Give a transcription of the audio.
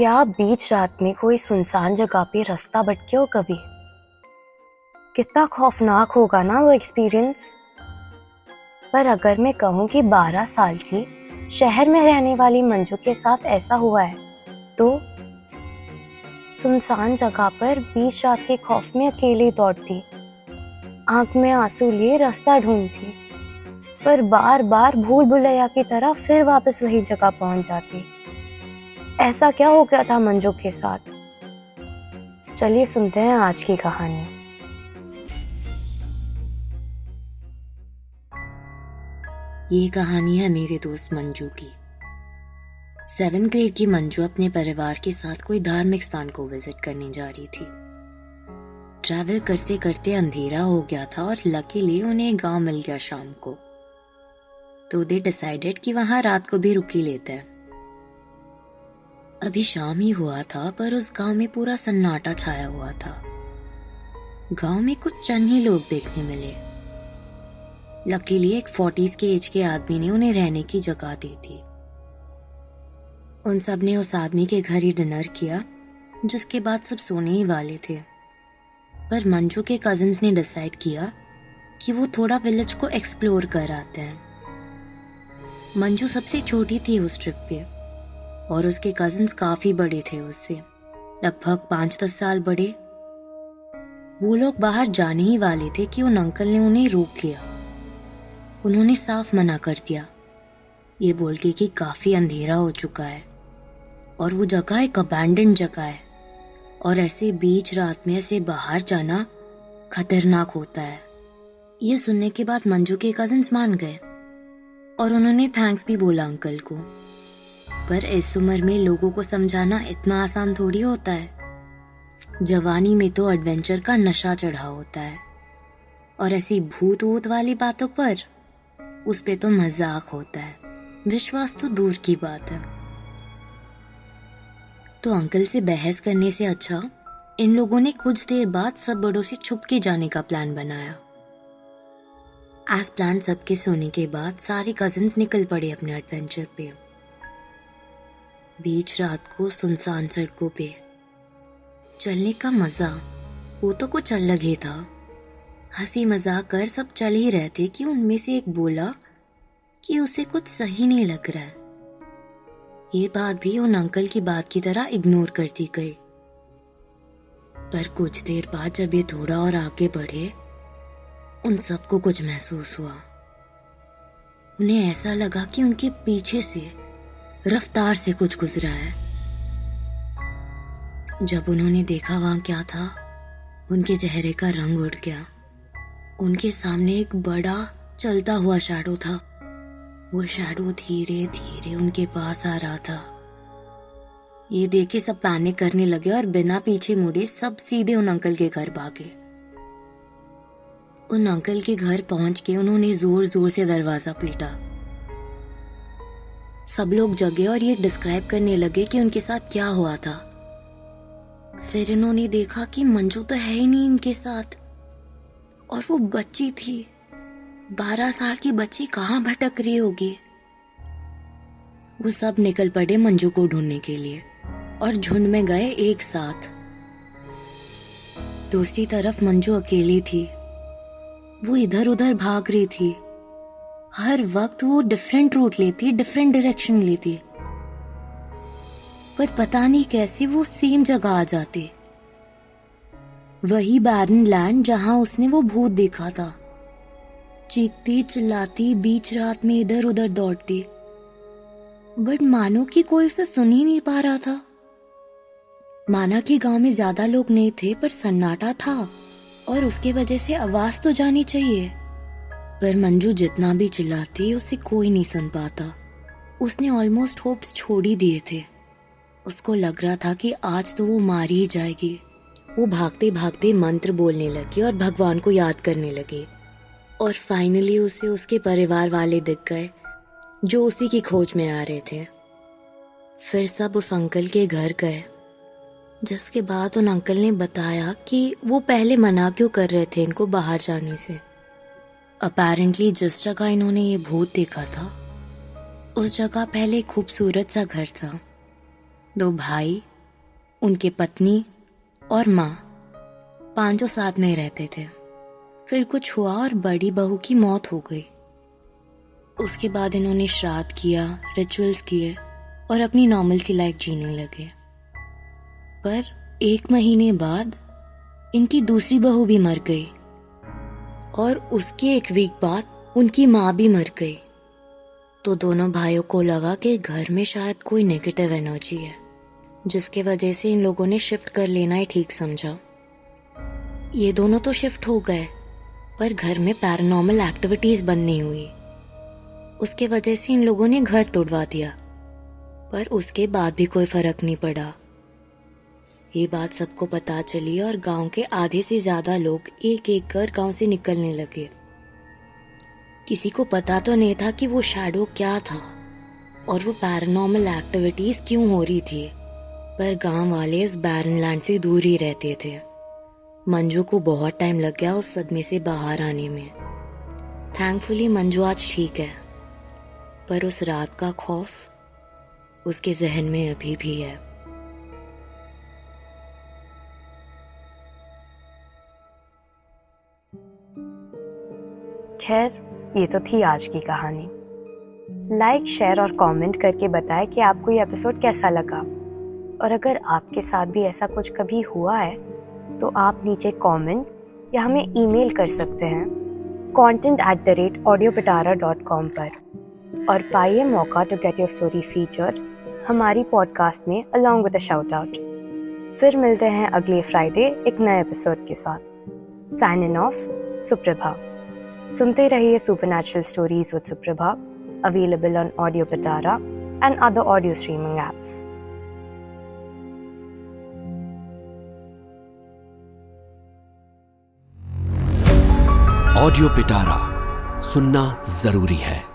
क्या बीच रात में कोई सुनसान जगह पे रास्ता भटके हो कभी? कितना खौफनाक होगा ना वो एक्सपीरियंस पर अगर मैं कहूँ कि 12 साल की शहर में रहने वाली मंजू के साथ ऐसा हुआ है तो सुनसान जगह पर बीच रात के खौफ में अकेली दौड़ती, आँख में आँसू लिए रास्ता ढूंढती, पर बार बार भूल भुलैया की तरह फिर वापस वही जगह पहुँच जाती। ऐसा क्या हो गया था मंजू के साथ? चलिए सुनते हैं आज की कहानी। ये कहानी है मेरे दोस्त मंजू की। सेवन ग्रेड की मंजू अपने परिवार के साथ कोई धार्मिक स्थान को विज़िट करने जा रही थी। ट्रैवल करते करते अंधेरा हो गया था और लकीली उन्हें गाँव मिल गया शाम को। तो दे डिसाइडेड कि वहाँ रात को भी रुकी लेते हैं। अभी शाम ही हुआ था, पर उस गाँव में पूरा सन्नाटा छाया हुआ था। गाँव में कुछ चंद ही लोग देखने मिले। लकीली एक फोर्टीज के एज के आदमी ने उन्हें रहने की जगह दी थी। उन सबने उस आदमी के घर ही डिनर किया, जिसके बाद सब सोने ही वाले थे। पर मंजू के कजिन्स ने डिसाइड किया कि वो थोड़ा विलेज को एक्सप्लोर कर आते हैं। मंजू सबसे छोटी थी उस ट्रिप पे। और उसके कजिन्स काफ़ी बड़े थे उससे। लगभग पाँच दस साल बड़े। वो लोग बाहर जाने ही वाले थे कि उन अंकल ने उन्हें रोक लिया। उन्होंने साफ़ मना कर दिया। ये बोल के कि काफ़ी अंधेरा हो चुका है और वो जगह एक अबैंडन जगह है और ऐसे बीच रात में ऐसे बाहर जाना खतरनाक होता है। ये सुनने के बाद मंजू के कजिन्स मान गए और उन्होंने थैंक्स भी बोला अंकल को। पर इस उम्र में लोगों को समझाना इतना आसान थोड़ी होता है। जवानी में तो एडवेंचर का नशा चढ़ा होता है। और ऐसी भूत वूत वाली बातों पर उस पे तो मज़ाक होता है। विश्वास तो दूर की बात है। तो अंकल से बहस करने से अच्छा इन लोगों ने कुछ देर बाद सब बड़ों से छुप के जाने का प्लान बनाया। एज प्लान सबके सोने के बाद सारे कजिन्स निकल पड़े अपने एडवेंचर पे। बीच रात को सुनसान सड़कों पे। चलने का मज़ा, वो तो कुछ अलग ही था। हँसी मज़ाक कर सब चल ही रहे थे कि उनमें से एक बोला कि उसे कुछ सही नहीं लग रहा है। ये बात भी उन अंकल की बात की तरह इग्नोर कर दी गई। पर कुछ देर बाद जब ये थोड़ा और आगे बढ़े, उन सबको कुछ महसूस हुआ। उन्हें ऐसा लगा कि उनके पीछे से रफ्तार से कुछ गुजरा है। जब उन्होंने देखा वहाँ क्या था, उनके चेहरे का रंग उड़ गया। उनके सामने एक बड़ा चलता हुआ शैडो था। वो शैडो धीरे धीरे उनके पास आ रहा था। ये देखे सब पैनिक करने लगे और बिना पीछे मुड़े सब सीधे उन अंकल के घर भागे। उन अंकल के घर पहुँच के उन्होंने ज़ोर ज़ोर से दरवाज़ा पीटा। सब लोग जगे और ये डिस्क्राइब करने लगे कि उनके साथ क्या हुआ था। फिर इन्होंने देखा कि मंजू तो है ही नहीं इनके साथ। और वो बच्ची थी। बारह साल की बच्ची कहाँ भटक रही होगी? वो सब निकल पड़े मंजू को ढूँढने के लिए और झुंड में गए एक साथ। दूसरी तरफ़ मंजू अकेली थी। वो इधर उधर भाग रही थी। हर वक्त वो डिफरेंट रूट लेती है डिफरेंट डायरेक्शन लेती। है पर पता नहीं कैसे वो सेम जगह आ जाती। वही बैरन लैंड जहाँ उसने वो भूत देखा था। चीखती, चिल्लाती, बीच रात में इधर उधर दौड़ती। बट मानो कि कोई उसे सुन ही नहीं पा रहा था। माना कि गाँव में ज़्यादा लोग नहीं थे, पर सन्नाटा था। और उसके वजह से आवाज़ तो जानी चाहिए। पर मंजू जितना भी चिल्लाती, उसे कोई नहीं सुन पाता। उसने ऑलमोस्ट होप्स छोड़ ही दिए थे। उसको लग रहा था कि आज तो वो मारी ही जाएगी। वो भागते भागते मंत्र बोलने लगी और भगवान को याद करने लगी। और फाइनली उसे उसके परिवार वाले दिख गए, जो उसी की खोज में आ रहे थे। फिर सब उस अंकल के घर गए, जिसके बाद उन अंकल ने बताया कि वो पहले मना क्यों कर रहे थे इनको बाहर जाने से। अपेरेंटली जिस जगह इन्होंने ये भूत देखा था, उस जगह पहले खूबसूरत सा घर था। दो भाई, उनके पत्नी और माँ पाँचों साथ में रहते थे। फिर कुछ हुआ और बड़ी बहू की मौत हो गई। उसके बाद इन्होंने श्राद्ध किया रिचुअल्स किए और अपनी नॉर्मल सी लाइफ जीने लगे। पर एक महीने बाद इनकी दूसरी बहू भी मर गई। और उसके एक वीक बाद उनकी माँ भी मर गई। तो दोनों भाइयों को लगा कि घर में शायद कोई नेगेटिव एनर्जी है, जिसके वजह से इन लोगों ने शिफ्ट कर लेना ही ठीक समझा। ये दोनों तो शिफ्ट हो गए, पर घर में पैरानॉर्मल एक्टिविटीज़ बंद नहीं हुई। उसके वजह से इन लोगों ने घर तोड़वा दिया, पर उसके बाद भी कोई फ़र्क नहीं पड़ा। ये बात सबको पता चली और गाँव के आधे से ज़्यादा लोग एक एक कर गाँव से निकलने लगे। किसी को पता तो नहीं था कि वो शैडो क्या था और वो पैरानॉर्मल एक्टिविटीज़ क्यों हो रही थी, पर गाँव वाले इस बैरन लैंड से दूर ही रहते थे। मंजू को बहुत टाइम लग गया उस सदमे से बाहर आने में। थैंकफुली मंजू आज ठीक है, पर उस रात का खौफ उसके जहन में अभी भी है। खैर, ये तो थी आज की कहानी। लाइक शेयर और कमेंट करके बताएँ कि आपको ये एपिसोड कैसा लगा। और अगर आपके साथ भी ऐसा कुछ कभी हुआ है तो आप नीचे कमेंट या हमें ईमेल कर सकते हैं content at the rate audio Pitara dot com पर। और पाइए मौका to get your story feature हमारी पॉडकास्ट में अलॉन्ग विद शाउट आउट फिर मिलते हैं अगले फ्राइडे एक नए एपिसोड के साथ। साइन इन ऑफ़ सुप्रभा सुनते रहिए supernatural stories with Suprabha available on audio Pitara and other audio streaming apps audio Pitara सुनना ज़रूरी है।